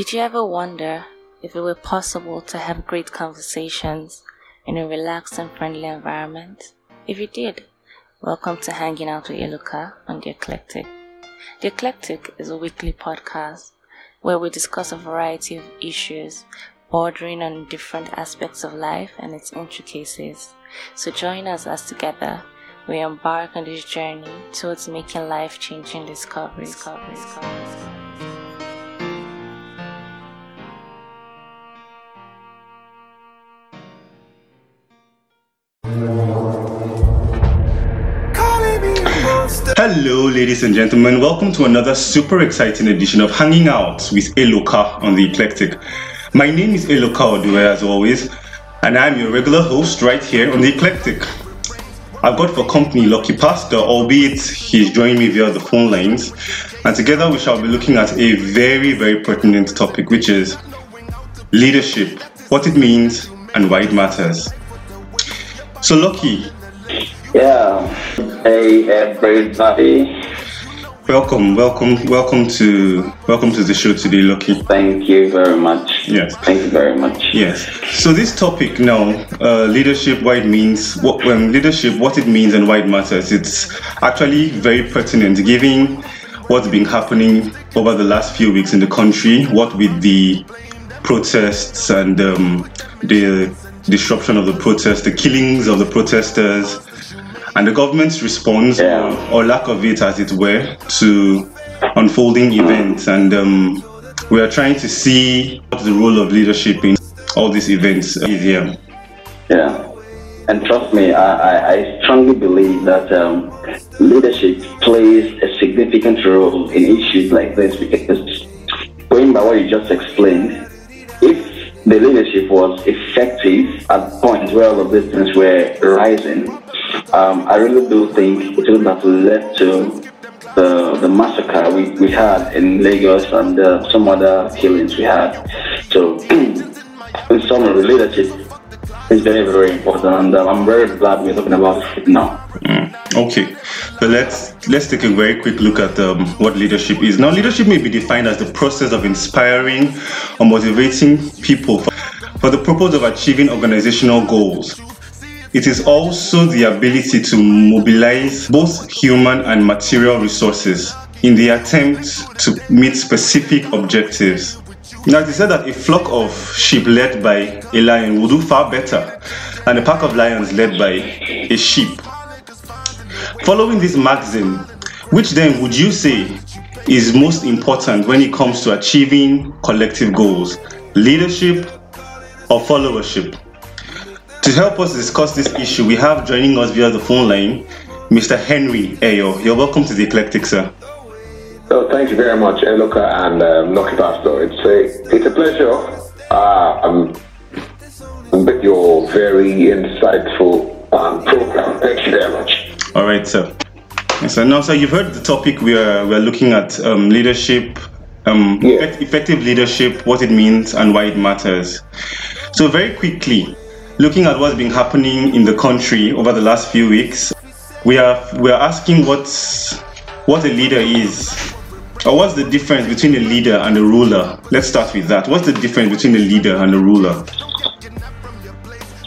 Did you ever wonder if it were possible to have great conversations in a relaxed and friendly environment? If you did, welcome to Hanging Out with Eloka on The Eclectic. The Eclectic is a weekly podcast where we discuss a variety of issues bordering on different aspects of life and its intricacies. So join us as together we embark on this journey towards making life changing discoveries. discoveries, discoveries. Hello, ladies and gentlemen. Welcome to another super exciting edition of Hanging Out with Eloka on the Eclectic. My name is Eloka Odue, as always, and I'm your regular host right here on the Eclectic. I've got for company Lucky Pastor, albeit he's joining me via the phone lines, and together we shall be looking at a very, very pertinent topic, which is leadership, what it means, and why it matters. So, Lucky, yeah. Hey everybody. Welcome, welcome, welcome to welcome to the show today, Lucky. Thank you very much. Yes. Thank you very much. Yes. So this topic now, uh, leadership, why it means, what um, leadership, what it means, and why it matters. It's actually very pertinent, given what's been happening over the last few weeks in the country. What with the protests and um, the disruption of the protests, the killings of the protesters and the government's response Yeah. or lack of it, as it were, to unfolding events. And um, we are trying to see what the role of leadership in all these events is here. Yeah. And trust me, I, I, I strongly believe that um, leadership plays a significant role in issues like this because going by what you just explained, if the leadership was effective at points where all of these things were rising, um, I really do think it would have led to the, the massacre we, we had in Lagos and uh, some other killings we had. So, in summary, leadership is very, very important, and uh, I'm very glad we're talking about it now. Okay, so let's let's take a very quick look at um, what leadership is. Now, leadership may be defined as the process of inspiring or motivating people for, for the purpose of achieving organizational goals. It is also the ability to mobilize both human and material resources in the attempt to meet specific objectives. Now, it is said that a flock of sheep led by a lion will do far better than a pack of lions led by a sheep. Following this maxim, which then would you say is most important when it comes to achieving collective goals? Leadership or followership? To help us discuss this issue, we have joining us via the phone line Mr. Henry Ayo. You're welcome to the Eclectic, sir. So thank you very much, Eloka and um, Lucky Pastor. It's a it's a pleasure. Uh, um, with your very insightful um, program. Thank you very much. All right, sir. Sir. Now, sir, you've heard the topic. We are we're looking at um, leadership, um, Yeah. effect- effective leadership, what it means, and why it matters. So, very quickly, looking at what's been happening in the country over the last few weeks, we are we are asking what's what a leader is, or what's the difference between a leader and a ruler. Let's start with that. What's the difference between a leader and a ruler?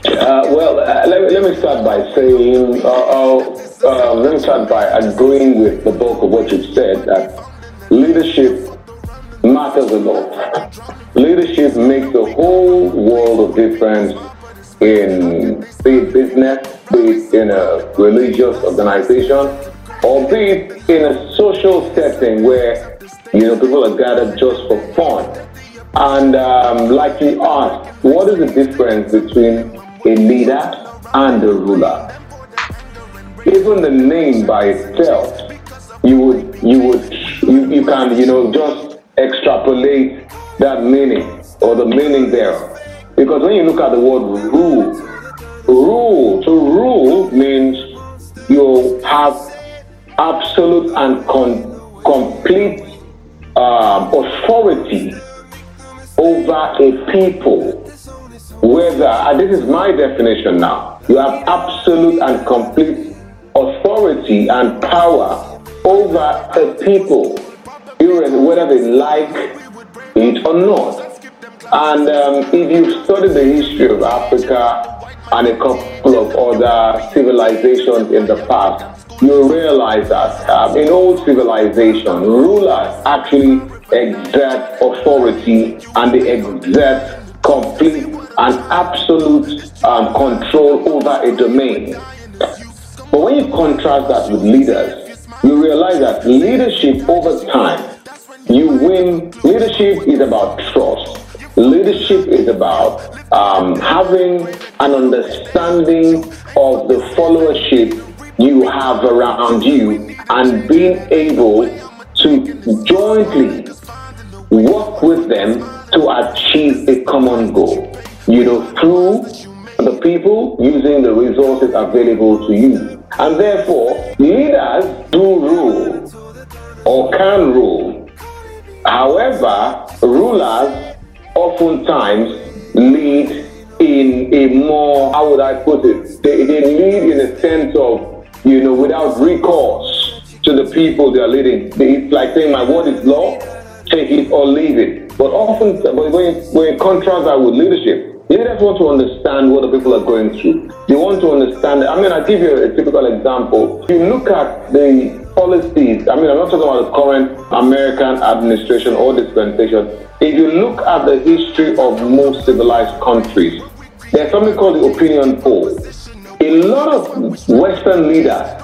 Uh, well, uh, let, me- let me start by saying, uh, uh, uh, let me start by agreeing with the bulk of what you've said that leadership matters a lot. Leadership makes a whole world of difference in be it business, be it in a religious organization, or be it in a social setting where you know people are gathered just for fun. And um, like you asked, what is the difference between a leader and a ruler? Even the name by itself, you would you would you, you can you know just extrapolate that meaning or the meaning there. Because when you look at the word rule, rule to rule means you have absolute and con- complete um, authority over a people. Whether, and this is my definition now, you have absolute and complete authority and power over a people, whether they like it or not. And um, if you study the history of Africa and a couple of other civilizations in the past, you realize that um, in old civilization, rulers actually exert authority and they exert complete and absolute um, control over a domain. But when you contrast that with leaders, you realize that leadership over time, you win. Leadership is about trust. Leadership is about um, having an understanding of the followership you have around you and being able to jointly work with them to achieve a common goal. You know, through the people using the resources available to you. And therefore, leaders do rule or can rule. However, rulers oftentimes lead in a more, how would I put it? They, they lead in a sense of, you know, without recourse to the people they are leading. It's like saying, my word is law, take it or leave it. But often, when, when contrast that with leadership, Leaders want to understand what the people are going through. They want to understand. I mean, I'll give you a typical example. You look at the policies, I mean, I'm not talking about the current American administration or dispensation. If you look at the history of most civilized countries, there's something called the opinion poll. A lot of Western leaders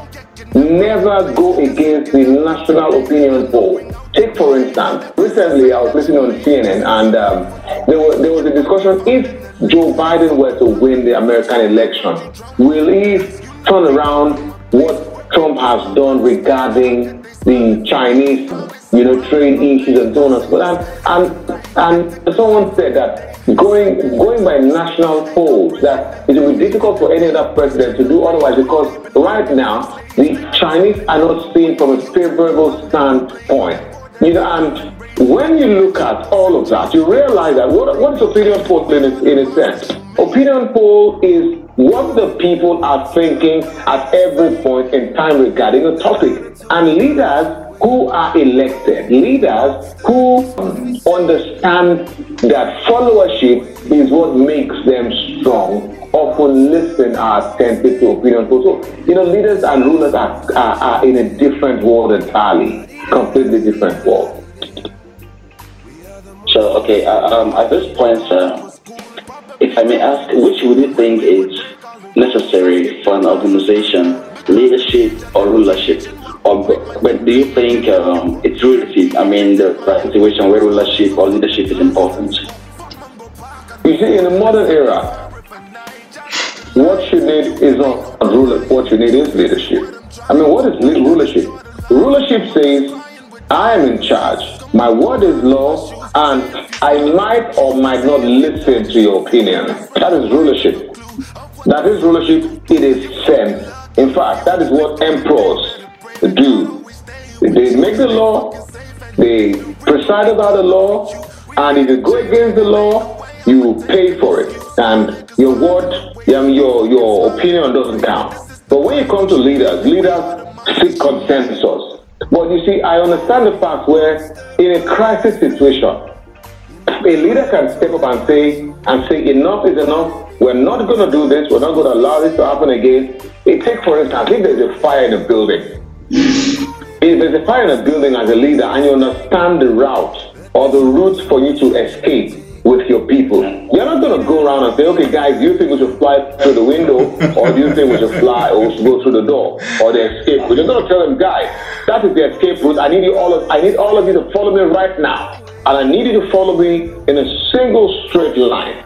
never go against the national opinion poll. Take, for instance, recently I was listening on CNN and um, there, was, there was a discussion if Joe Biden were to win the American election, will he turn around what Trump has done regarding the Chinese, you know, trade issues and so on and so and, and someone said that going going by national polls, that it will be difficult for any other president to do otherwise because right now the Chinese are not seen from a favorable standpoint. You know, and when you look at all of that, you realize that what, what is opinion poll in in a sense? Opinion poll is what the people are thinking at every point in time regarding a topic. And leaders who are elected, leaders who understand that followership is what makes them strong, often listen are attentive to opinion polls. So, you know, leaders and rulers are, are, are in a different world entirely, completely different world. So, okay, uh, um, at this point, sir, if I may ask, which would you think is necessary for an organization, leadership or rulership? Or, but do you think um, it's relative? I mean, the situation where rulership or leadership is important? You see, in the modern era, what you need is not ruler. What you need is leadership. I mean, what is rulership? Rulership says, I am in charge. My word is law and I might or might not listen to your opinion. That is rulership. That is rulership. It is sense. In fact, that is what emperors do. They make the law, they preside about the law, and if you go against the law, you pay for it. And your word, um, your, your opinion doesn't count. But when you come to leaders, leaders seek consensus. But you see, I understand the fact where in a crisis situation, a leader can step up and say, and say, enough is enough. We're not going to do this. We're not going to allow this to happen again. It take, for instance, if there's a fire in a building. If there's a fire in a building as a leader and you understand the route or the route for you to escape with your people, you're not going to go around and say, okay, guys, do you think we should fly through the window or do you think we should fly or should go through the door or the escape route? You're going to tell them, guys, that is the escape route. I need you all of, I need all of you to follow me right now and I need you to follow me in a single straight line.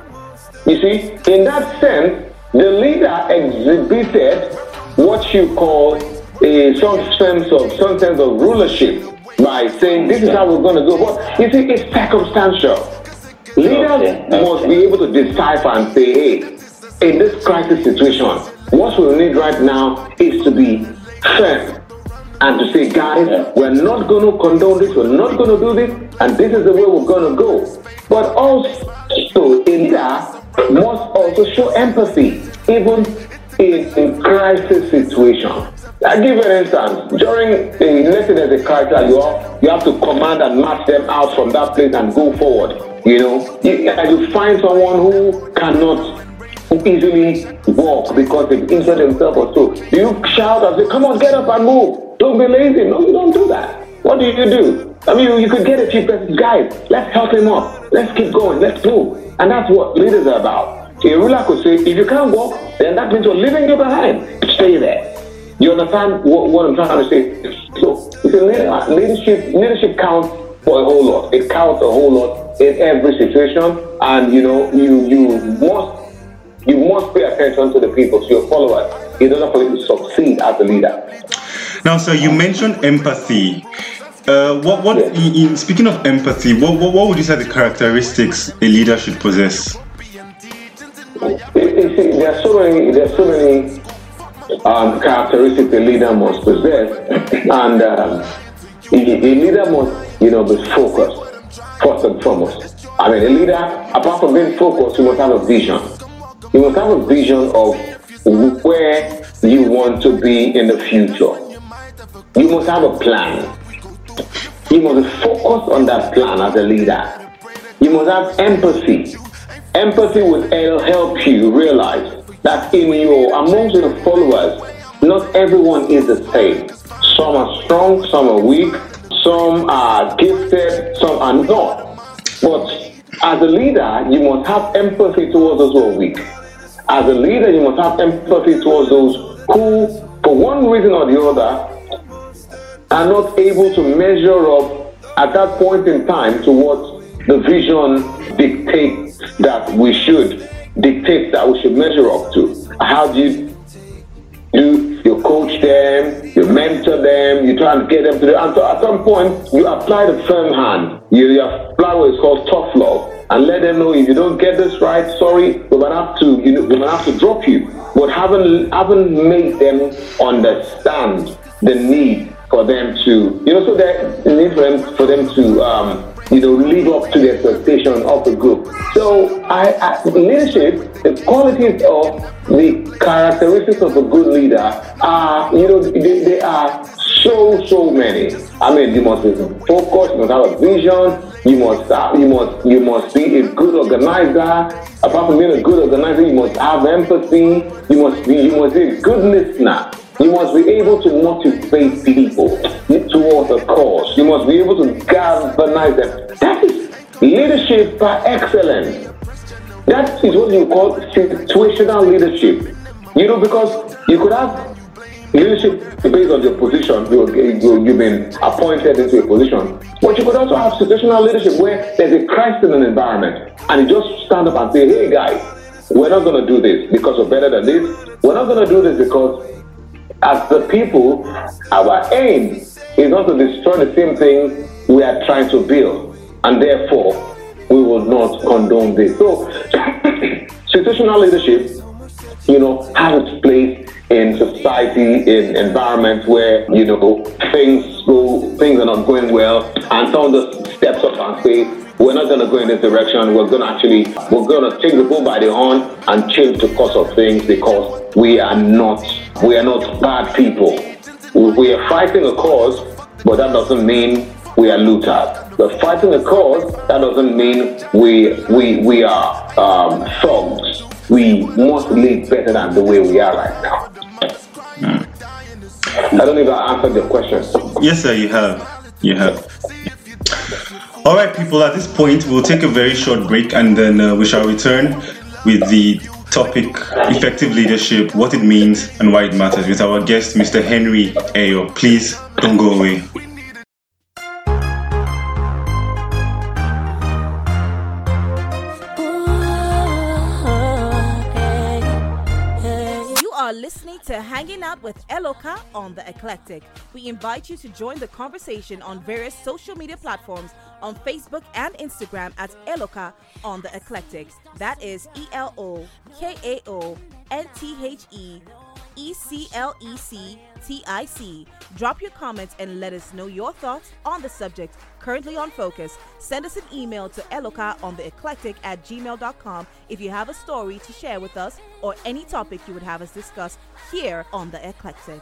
You see, in that sense, the leader exhibited what you call a some sense of some sense of rulership by saying this is how we're going to go. But you see, it's circumstantial. Leaders okay. must be able to decipher and say, hey, in this crisis situation, what we need right now is to be firm and to say, guys, we're not going to condone this, we're not going to do this, and this is the way we're going to go. But also, in that, must also show empathy, even in, in crisis situation. I give you an instance. During the let's say there's a character you have, you have to command and march them out from that place and go forward. You know, you, you find someone who cannot easily walk because they've injured themselves or so. You shout and say, "Come on, get up and move"? Don't be lazy. No, you don't do that. What do you do? I mean, you could get a chief person, guys. Let's help him up. Let's keep going. Let's move. And that's what leaders are about. A ruler could say, if you can't walk, then that means you're leaving you behind. Stay there. You understand what, what I'm trying to say? So, leadership, leadership counts for a whole lot. It counts a whole lot in every situation, and you know, you you must you must pay attention to the people, to your followers, in order for you to succeed as a leader. Now, sir, you mentioned empathy. Uh, what, what yes. in, in, speaking of empathy, what, what, what would you say the characteristics a leader should possess? There are so many. There are so many um, characteristics a leader must possess, and um, a, a leader must, you know, be focused first and foremost. I mean, a leader, apart from being focused, you must have a vision. You must have a vision of where you want to be in the future. You must have a plan. You must be focused on that plan as a leader. You must have empathy. Empathy will help you realize that in your amongst your followers, not everyone is the same. Some are strong, some are weak, some are gifted, some are not. But as a leader, you must have empathy towards those who are weak. As a leader, you must have empathy towards those who, for one reason or the other, are not able to measure up at that point in time to what the vision dictates that we should dictates that we should measure up to. How do you do? You coach them, you mentor them, you try and get them to do. And so at some point, you apply the firm hand. You, you apply what is called tough love, and let them know if you don't get this right, sorry, we're gonna have to, you know, we're gonna have to drop you. But haven't haven't made them understand the need for them to, you know, so that need for them for them to. Um, you know, live up to the expectation of the group. So, I, I, leadership, the qualities of the characteristics of a good leader are, you know, they, they are so so many. I mean, you must be focused, you must have a vision, you must have, you must you must be a good organizer. Apart from being a good organizer, you must have empathy. You must be you must be a good listener. You must be able to motivate people towards a cause. You must be able to galvanize them. That is leadership par excellence. That is what you call situational leadership. You know, because you could have leadership based on your position. You, have been appointed into a position. But you could also have situational leadership where there's a crisis in an environment and you just stand up and say, hey guys, we're not going to do this because we're better than this. We're not going to do this because as the people, our aim is not to destroy the same thing we are trying to build, and therefore we will not condone this. So, situational leadership, you know, has its place in society, in environments where you know things go, things are not going well, and someone just steps up and says, we're not going to go in this direction. We're going to actually, we're going to take the bull by the horn and change the course of things because we are not, we are not bad people. We are fighting a cause, but that doesn't mean we are looters. We're fighting a cause, that doesn't mean we, we, we are um, thugs. We must live better than the way we are right now. Mm. I don't know if I answered your question. Yes, sir, you have. You have. All right, people, at this point, we'll take a very short break and then uh, we shall return with the topic effective leadership, what it means, and why it matters with our guest, Mr. Henry Ayo. Please don't go away. You are listening to Hanging Out with Eloka on The Eclectic. We invite you to join the conversation on various social media platforms on Facebook and Instagram at Eloka on The Eclectic. That is E L O K A O N T H E E C L E C T I C. Drop your comments and let us know your thoughts on the subject currently on focus. Send us an email to eloka on the eclectic at gmail.com if you have a story to share with us or any topic you would have us discuss here on the eclectic.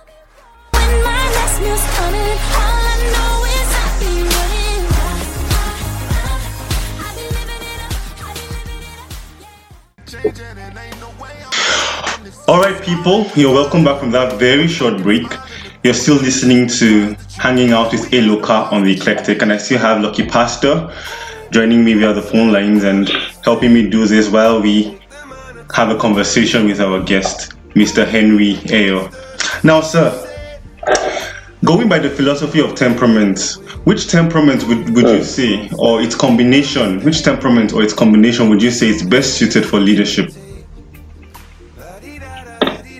All right, people, you're welcome back from that very short break. You're still listening to Hanging Out with Eloka on the Eclectic, and I still have Lucky Pastor joining me via the phone lines and helping me do this while we have a conversation with our guest, Mr. Henry Ayo. Now, sir, going by the philosophy of temperament, which temperament would, would you say, or its combination, which temperament or its combination would you say is best suited for leadership?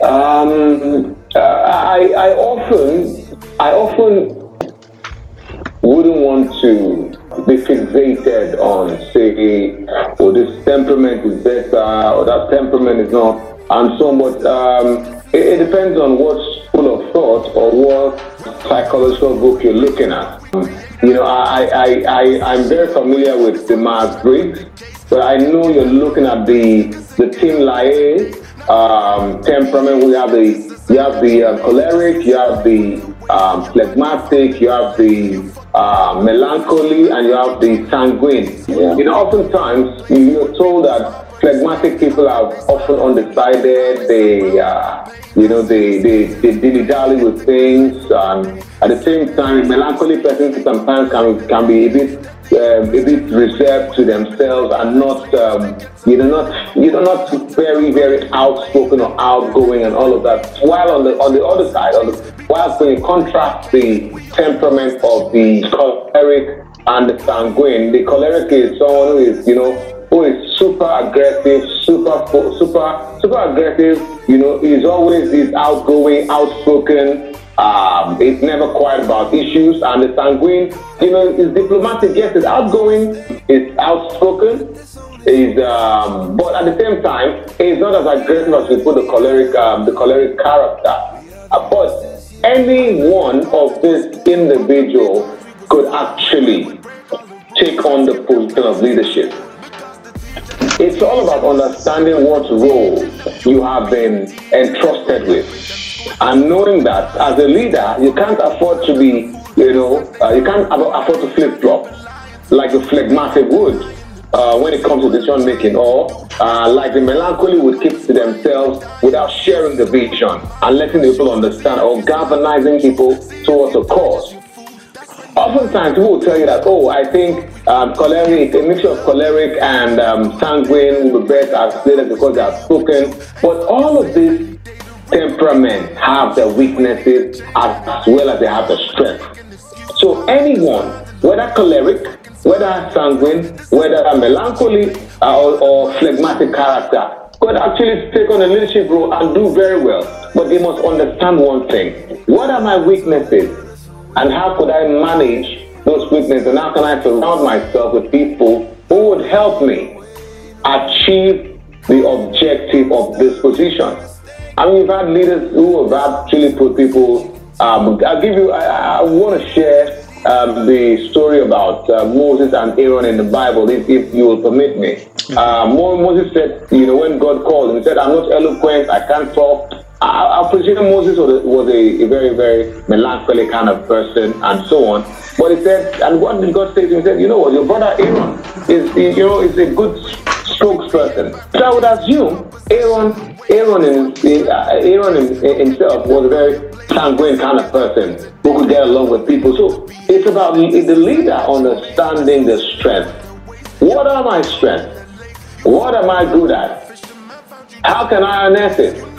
Um, I, I often, I often wouldn't want to be fixated on, say, oh, this temperament is better or that temperament is not, and so much. Um, it, it, depends on what school of thought or what psychological book you're looking at. You know, I, I, I, I'm very familiar with the Myers Briggs, but I know you're looking at the, the Tim LaHaye um, temperament. We have the you have the uh, choleric, you have the um, phlegmatic, you have the uh, melancholy, and you have the sanguine. Yeah. You know, oftentimes you're told that phlegmatic people are often undecided. They, uh, you know, they they they dilly dally with things, and at the same time, melancholy persons sometimes can can be a bit uh, a bit reserved to themselves and not, um, you know, not you know, not very very outspoken or outgoing and all of that. While on the on the other side, on the, while when you contrast the temperament of the choleric and the sanguine, the choleric is someone who is, you know, who is super aggressive, super super super aggressive. You know, he's always is outgoing, outspoken um, it's never quiet about issues, and the sanguine, you know, is diplomatic. Yes, it's outgoing, it's outspoken, is um, but at the same time, he's not as aggressive as we put the choleric, um, the choleric character. Uh, but any one of this individual could actually take on the position of leadership. It's all about understanding what role you have been entrusted with and knowing that as a leader, you can't afford to be, you know, uh, you can't afford to flip flop like the phlegmatic would uh, when it comes to decision making, or uh, like the melancholy would keep to themselves without sharing the vision and letting people understand or galvanizing people towards a cause. Oftentimes, people will tell you that, oh, I think um, choleric, a mixture of choleric and um, sanguine best as leaders because they are spoken. But all of these temperament have their weaknesses as well as they have the strength. So anyone, whether choleric, whether sanguine, whether melancholy uh, or, or phlegmatic character, could actually take on a leadership role and do very well. But they must understand one thing. What are my weaknesses? And how could I manage those weaknesses? And how can I surround myself with people who would help me achieve the objective of this position? I mean, we've had leaders who have actually put people. Um, I'll give you. I, I want to share um, the story about uh, Moses and Aaron in the Bible, if, if you will permit me. Uh, Moses said, you know, when God called him, he said, "I'm not eloquent. I can't talk." I, I presume Moses was, a, was a, a, very, very melancholy kind of person, and so on. But he said, and what did God say to him? He said, "You know what? Your brother Aaron is, you know, is a good spokesperson." So I would assume Aaron Aaron, in, uh, Aaron in, himself was a very sanguine kind of person who could get along with people. So it's about the leader understanding the strength. What are my strengths? What am I good at? How can I harness it?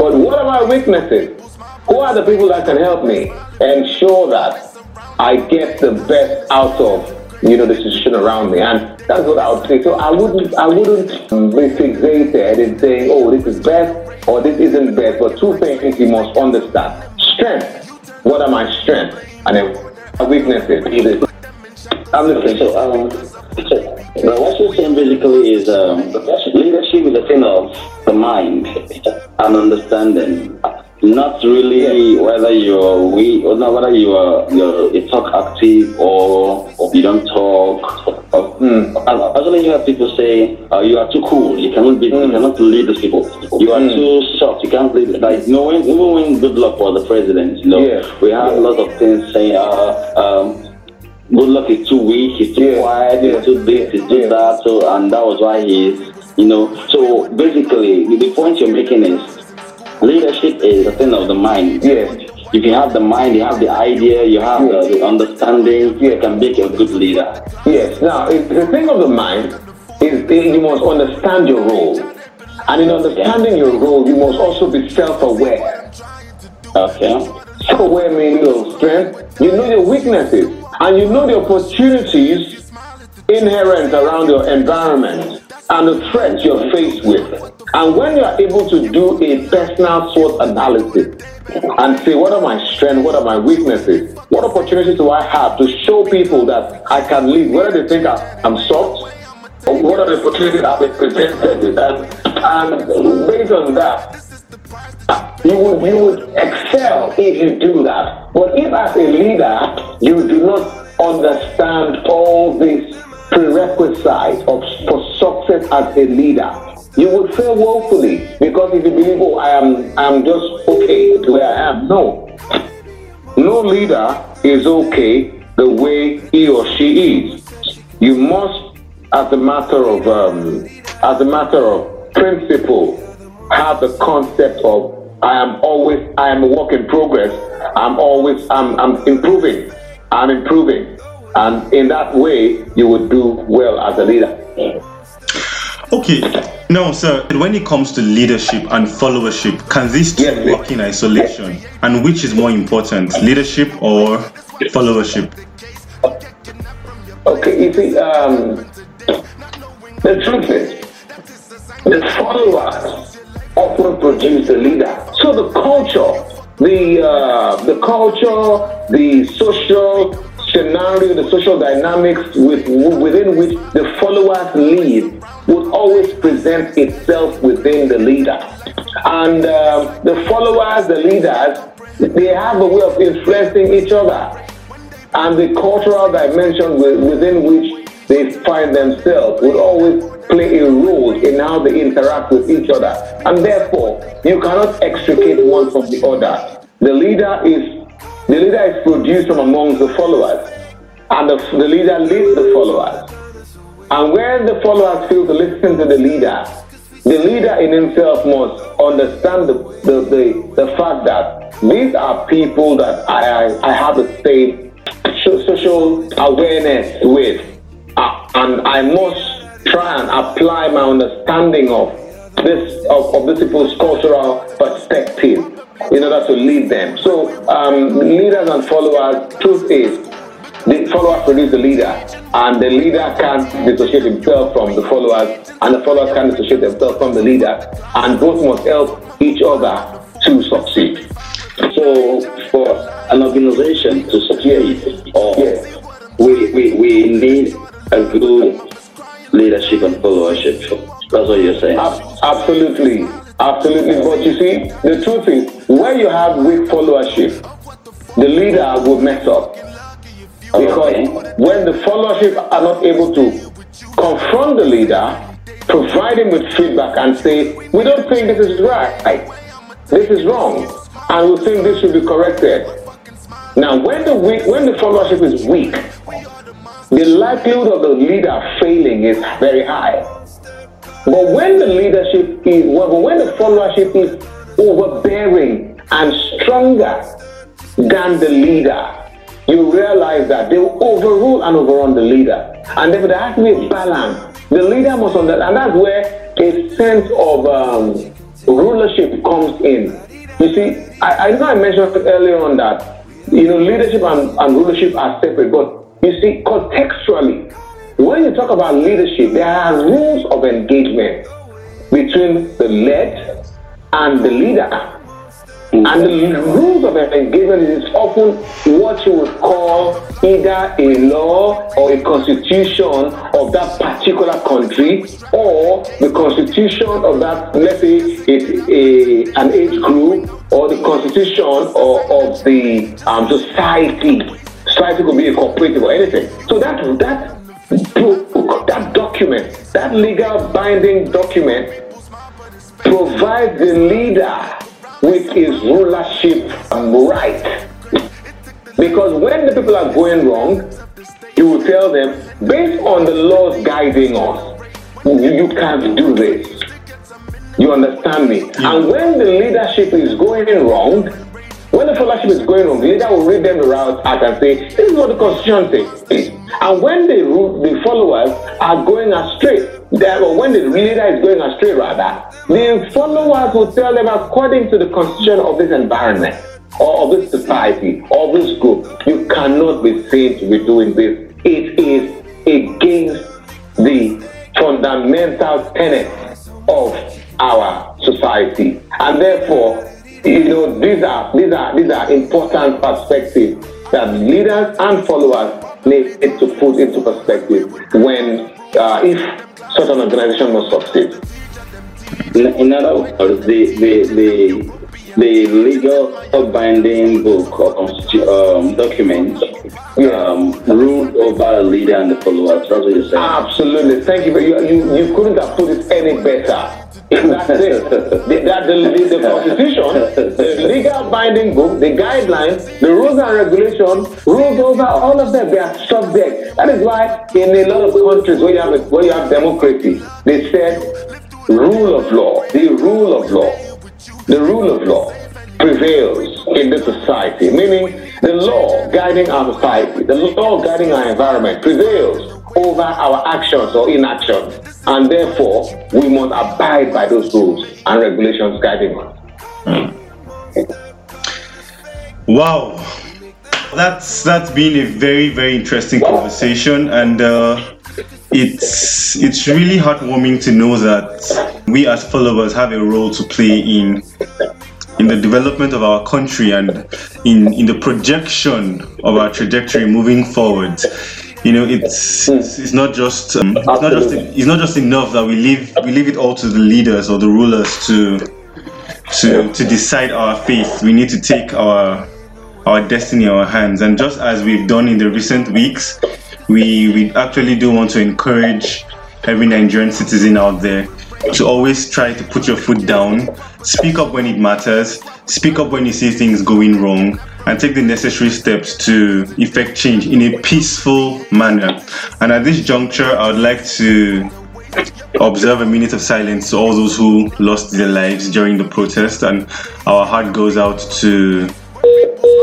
But what are my weaknesses? Who are the people that can help me ensure that I get the best out of you know the situation around me? And that's what I would say. So I wouldn't, I wouldn't be fixated in saying, oh, this is best or this isn't best. But two things you must understand: strength. What are my strengths, and then weaknesses. I'm listening. So, um, what you're saying basically is um, leadership is a thing of the mind and understanding not really whether you're we or not whether you are you're talk active or, or you don't talk of, mm. Actually, you have people say uh, you are too cool. You cannot be. Mm. You cannot lead those people. You are mm. too soft. You can't lead. Like you know, when, even when Goodluck was the president, you know, yeah. we have yeah. a lot of things saying. Uh, um, Goodluck is too weak. He's too yeah. quiet. He's too this. He's too that. So, and that was why he's. You know. So basically, the point you're making is leadership is a thing of the mind. Yes you can have the mind, you have the idea, you have yes. the, the, understanding, you can make a good leader. Yes. Now, the thing of the mind is you must understand your role. And in understanding your role, you must also be self-aware. Okay. Self-aware means your strength. You know your weaknesses, and you know the opportunities inherent around your environment and the threats you're faced with. And when you are able to do a personal SWOT analysis and say, what are my strengths, what are my weaknesses, what opportunities do I have to show people that I can lead, whether they think I'm soft, or what are the opportunities I've been presented with, and, and based on that, you would, you would excel if you do that. But if as a leader, you do not understand all these prerequisites of, for success as a leader, you would fail woefully because if you believe, oh, I am, I am just okay where I am. No, no leader is okay the way he or she is. You must, as a matter of, um, as a matter of principle, have the concept of I am always, I am a work in progress. I'm always, I'm, I'm improving. I'm improving. And in that way, you would do well as a leader. Okay. Now, sir, when it comes to leadership and followership, can these two yes, work in isolation? And which is more important, leadership or followership? Okay, you see, um, the truth is, the followers often produce the leader. So the culture, the uh, the culture, the social scenario, the social dynamics with, within which the followers live would always present itself within the leader. And uh, the followers, the leaders, they have a way of influencing each other. And the cultural dimension within which they find themselves would always play a role in how they interact with each other. And therefore, you cannot extricate one from the other. The leader is the leader is produced from among the followers, and the, the leader leads the followers. And when the followers feel to listen to the leader, the leader in himself must understand the, the, the, the fact that these are people that I, I, I have the same social awareness with. Uh, and I must try and apply my understanding of this of, of this people's cultural perspective in order to lead them. So um, leaders and followers, truth is the followers produce the leader, and the leader can't dissociate himself from the followers, and the followers can't dissociate themselves from the leader, and both must help each other to succeed. So, for an organization to succeed, or yes. we, we, we need a good leadership and followership. That's what you're saying. Absolutely. Absolutely. But you see, the truth is, when you have weak followership, the leader will mess up. Because when the followership are not able to confront the leader, provide him with feedback and say, we don't think this is right, this is wrong, and we think this should be corrected. Now, when the weak, when the followership is weak, the likelihood of the leader failing is very high. But when the leadership is, well, when the followership is overbearing and stronger than the leader, you realize that they will overrule and overrun the leader. And therefore, there has to be a balance. The leader must understand, and that's where a sense of um, rulership comes in. You see, I, I know I mentioned earlier on that, you know, leadership and, and rulership are separate, but you see, contextually, when you talk about leadership, there are rules of engagement between the led and the leader. And the rules of engagement is often what you would call either a law or a constitution of that particular country or the constitution of that, let's say, a, a, an age group or the constitution or, of the um, society. Society could be a cooperative or anything. So that, that that document, that legal binding document, provides the leader with his rulership and right. Because when the people are going wrong, you will tell them, based on the laws guiding us, you, you can't do this. You understand me? Yeah. And when the leadership is going wrong, when the fellowship is going on, the leader will read them the route out and say, This is what the constitution says. And when the, the followers are going astray, or when the leader is going astray, rather, the followers will tell them according to the constitution of this environment, or of this society, or this group, you cannot be seen to be doing this. It is against the fundamental tenets of our society. And therefore, you know, these are these are these are important perspectives that leaders and followers need to put into perspective when uh, if such an organization must succeed. In, in other words, the, the, the the legal binding book or um, document um, ruled over the leader and the followers. That's what you're saying. Absolutely. Thank you. You, you, you couldn't have put it any better. That's it. the, that the, the, the constitution, the legal binding book, the guidelines, the rules and regulations, rules over all of them. They are subject. That is why in a lot of countries where you have where you have democracy, they said rule of law. The rule of law. The rule of law prevails in the society, meaning the law guiding our society, the law guiding our environment prevails over our actions or inaction. and therefore we must abide by those rules and regulations guiding us. Wow, that's that's been a very very interesting conversation, and uh, it's it's really heartwarming to know that we as followers have a role to play in in the development of our country and in in the projection of our trajectory moving forward you know it's it's, it's not just um, it's not just it's not just enough that we leave we leave it all to the leaders or the rulers to to to decide our faith. We need to take our our destiny in our hands. And just as we've done in the recent weeks we we actually do want to encourage every Nigerian citizen out there to always try to put your foot down, speak up when it matters, speak up when you see things going wrong, and take the necessary steps to effect change in a peaceful manner. And at this juncture, I would like to observe a minute of silence to all those who lost their lives during the protest, and our heart goes out to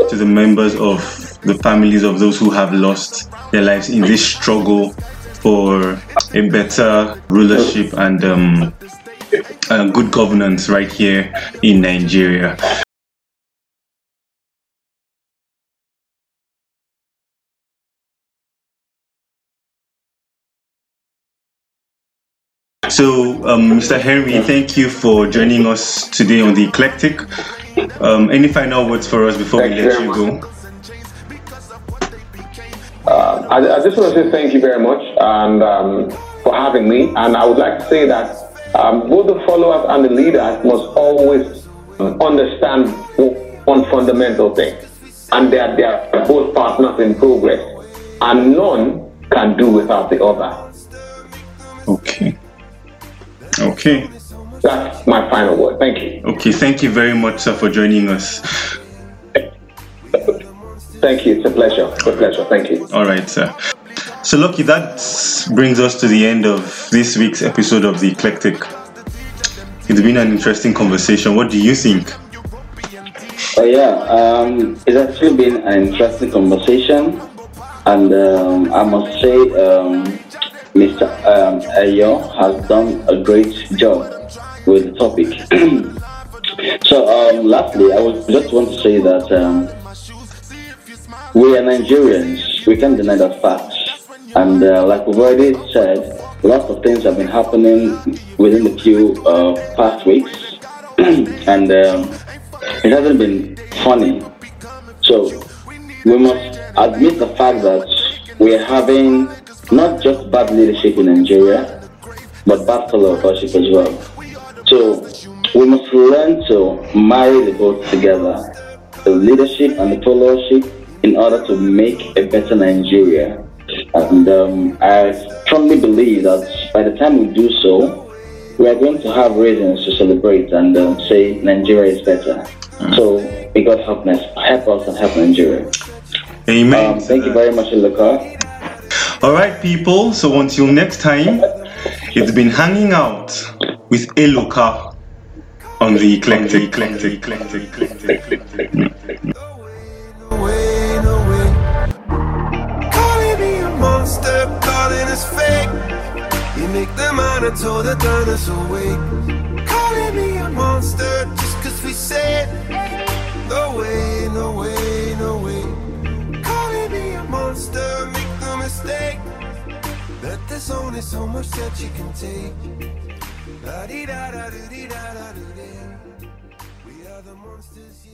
to the members of the families of those who have lost their lives in this struggle for a better rulership and um, uh, good governance right here in Nigeria. So, um, Mr. Henry, thank you for joining us today on the Eclectic. Um, any final words for us before thank we let you, you go? Uh, I, I, just want to say thank you very much and um, for having me. And I would like to say that um, both the followers and the leaders must always understand one fundamental thing, and that they are both partners in progress, and none can do without the other. Okay. Okay. That's my final word. Thank you. Okay, thank you very much, sir, for joining us. Thank you. It's a pleasure. It's a pleasure. Thank you. All right, sir. So, Lucky, that brings us to the end of this week's episode of The Eclectic. It's been an interesting conversation. What do you think? Oh, yeah, um, it's actually been an interesting conversation. And um, I must say, um, Mr. Um, Ayo has done a great job with the topic. so, um, lastly, I would just want to say that um, we are Nigerians. We can't deny that fact. And uh, like we've already said, lots of things have been happening within the few uh, past weeks, and um, it hasn't been funny. So we must admit the fact that we're having not just bad leadership in Nigeria, but bad followership as well. So we must learn to marry the both together, the leadership and the followership in order to make a better Nigeria And um, I strongly believe that by the time we do so, we are going to have reasons to celebrate and um, say Nigeria is better. Mm. So, may God help us, help us and help Nigeria. Amen. Um, thank you very much, Eloka. All right, people. So until next time, it's been hanging out with Eloka on the eclectic, eclectic, eclectic, eclectic, eclectic. make the monitor the us awake. Calling me a monster just cause we said, no way, no way, There's only so much that you can take. La -dee -da -da -doo -dee -da -da -doo -dee. We are the monsters.